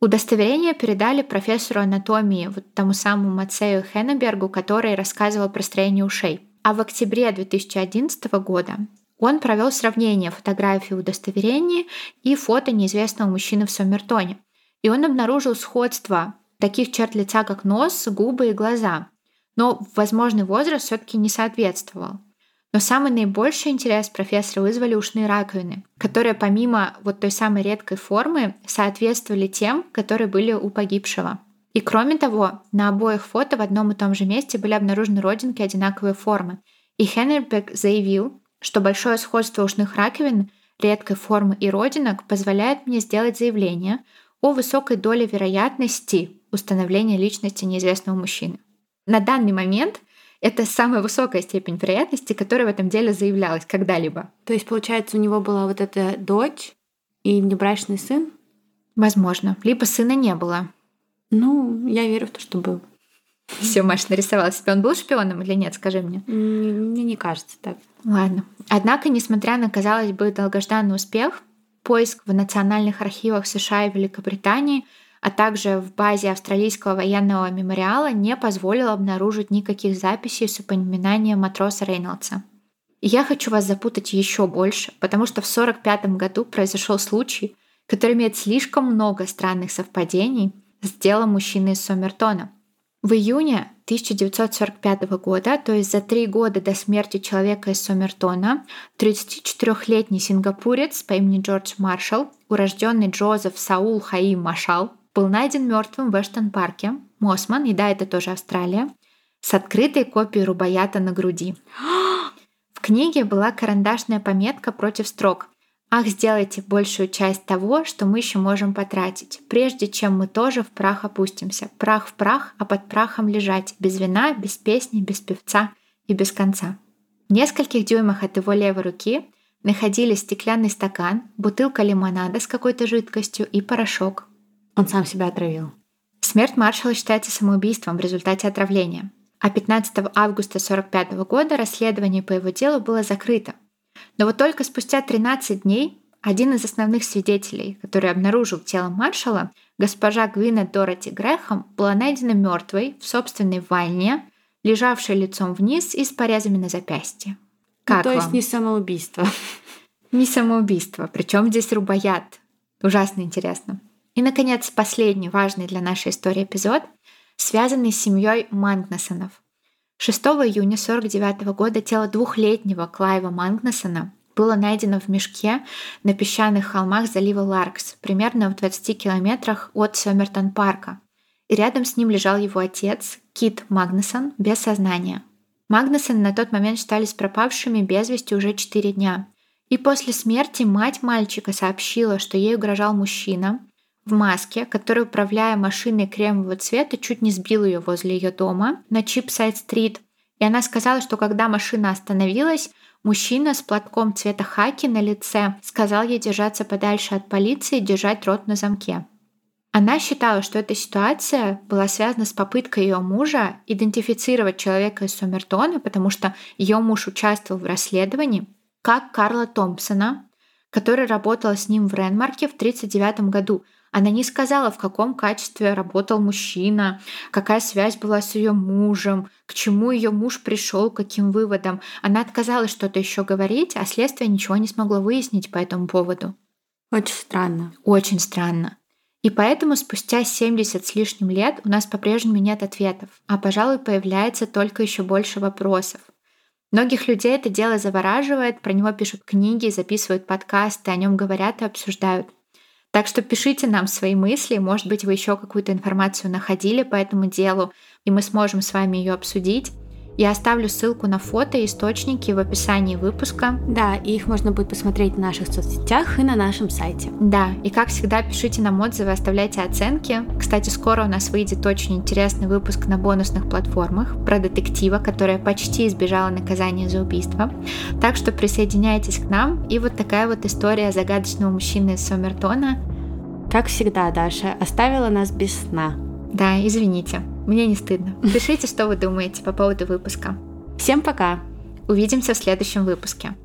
Удостоверение передали профессору анатомии, вот тому самому Мацею Хеннебергу, который рассказывал про строение ушей. А в октябре 2011 года он провел сравнение фотографии удостоверения и фото неизвестного мужчины в Сомертоне. И он обнаружил сходство таких черт лица, как нос, губы и глаза но возможный возраст все-таки не соответствовал. Но самый наибольший интерес профессора вызвали ушные раковины, которые помимо вот той самой редкой формы соответствовали тем, которые были у погибшего. И кроме того, на обоих фото в одном и том же месте были обнаружены родинки одинаковой формы. И Хеннербек заявил, что большое сходство ушных раковин редкой формы и родинок позволяет мне сделать заявление о высокой доле вероятности установления личности неизвестного мужчины на данный момент это самая высокая степень вероятности, которая в этом деле заявлялась когда-либо. То есть, получается, у него была вот эта дочь и внебрачный сын? Возможно. Либо сына не было. Ну, я верю в то, что был. Все, Маша нарисовала себе. Он был шпионом или нет, скажи мне. Мне не кажется так. Ладно. Однако, несмотря на, казалось бы, долгожданный успех, поиск в национальных архивах США и Великобритании – а также в базе Австралийского военного мемориала не позволил обнаружить никаких записей с упоминанием матроса Рейнольдса. Я хочу вас запутать еще больше, потому что в 1945 году произошел случай, который имеет слишком много странных совпадений с делом мужчины из Сомертона. В июне 1945 года, то есть за три года до смерти человека из Сомертона, 34-летний сингапурец по имени Джордж Маршалл, урожденный Джозеф Саул Хаим Машал, был найден мертвым в Эштон-парке, Мосман, и да, это тоже Австралия, с открытой копией рубаята на груди. В книге была карандашная пометка против строк. Ах, сделайте большую часть того, что мы еще можем потратить, прежде чем мы тоже в прах опустимся. Прах в прах, а под прахом лежать, без вина, без песни, без певца и без конца. В нескольких дюймах от его левой руки находились стеклянный стакан, бутылка лимонада с какой-то жидкостью и порошок. Он сам себя отравил. Смерть маршала считается самоубийством в результате отравления. А 15 августа 1945 года расследование по его делу было закрыто. Но вот только спустя 13 дней один из основных свидетелей, который обнаружил тело маршала, госпожа Гвина Дороти Грэхэм, была найдена мертвой в собственной ванне, лежавшей лицом вниз и с порезами на запястье. Ну, как ну, то вам? есть не самоубийство. Не самоубийство. Причем здесь рубоят. Ужасно интересно. И, наконец, последний важный для нашей истории эпизод, связанный с семьей Мангнесонов. 6 июня 1949 года тело двухлетнего Клайва Мангнесона было найдено в мешке на песчаных холмах залива Ларкс, примерно в 20 километрах от Сомертон-парка. И рядом с ним лежал его отец, Кит Магнесон, без сознания. Магнесоны на тот момент считались пропавшими без вести уже 4 дня. И после смерти мать мальчика сообщила, что ей угрожал мужчина, в маске, который, управляя машиной кремового цвета, чуть не сбил ее возле ее дома на Чипсайд-стрит. И она сказала, что когда машина остановилась, мужчина с платком цвета хаки на лице сказал ей держаться подальше от полиции и держать рот на замке. Она считала, что эта ситуация была связана с попыткой ее мужа идентифицировать человека из Сомертона, потому что ее муж участвовал в расследовании, как Карла Томпсона, который работал с ним в Ренмарке в 1939 году – она не сказала, в каком качестве работал мужчина, какая связь была с ее мужем, к чему ее муж пришел, каким выводом. Она отказалась что-то еще говорить, а следствие ничего не смогло выяснить по этому поводу. Очень странно. Очень странно. И поэтому спустя 70 с лишним лет у нас по-прежнему нет ответов, а, пожалуй, появляется только еще больше вопросов. Многих людей это дело завораживает, про него пишут книги, записывают подкасты, о нем говорят и обсуждают. Так что пишите нам свои мысли, может быть, вы еще какую-то информацию находили по этому делу, и мы сможем с вами ее обсудить. Я оставлю ссылку на фото и источники в описании выпуска. Да, и их можно будет посмотреть в наших соцсетях и на нашем сайте. Да, и как всегда, пишите нам отзывы, оставляйте оценки. Кстати, скоро у нас выйдет очень интересный выпуск на бонусных платформах про детектива, которая почти избежала наказания за убийство. Так что присоединяйтесь к нам. И вот такая вот история загадочного мужчины из Сомертона. Как всегда, Даша, оставила нас без сна. Да, извините. Мне не стыдно. Пишите, что вы думаете по поводу выпуска. Всем пока! Увидимся в следующем выпуске.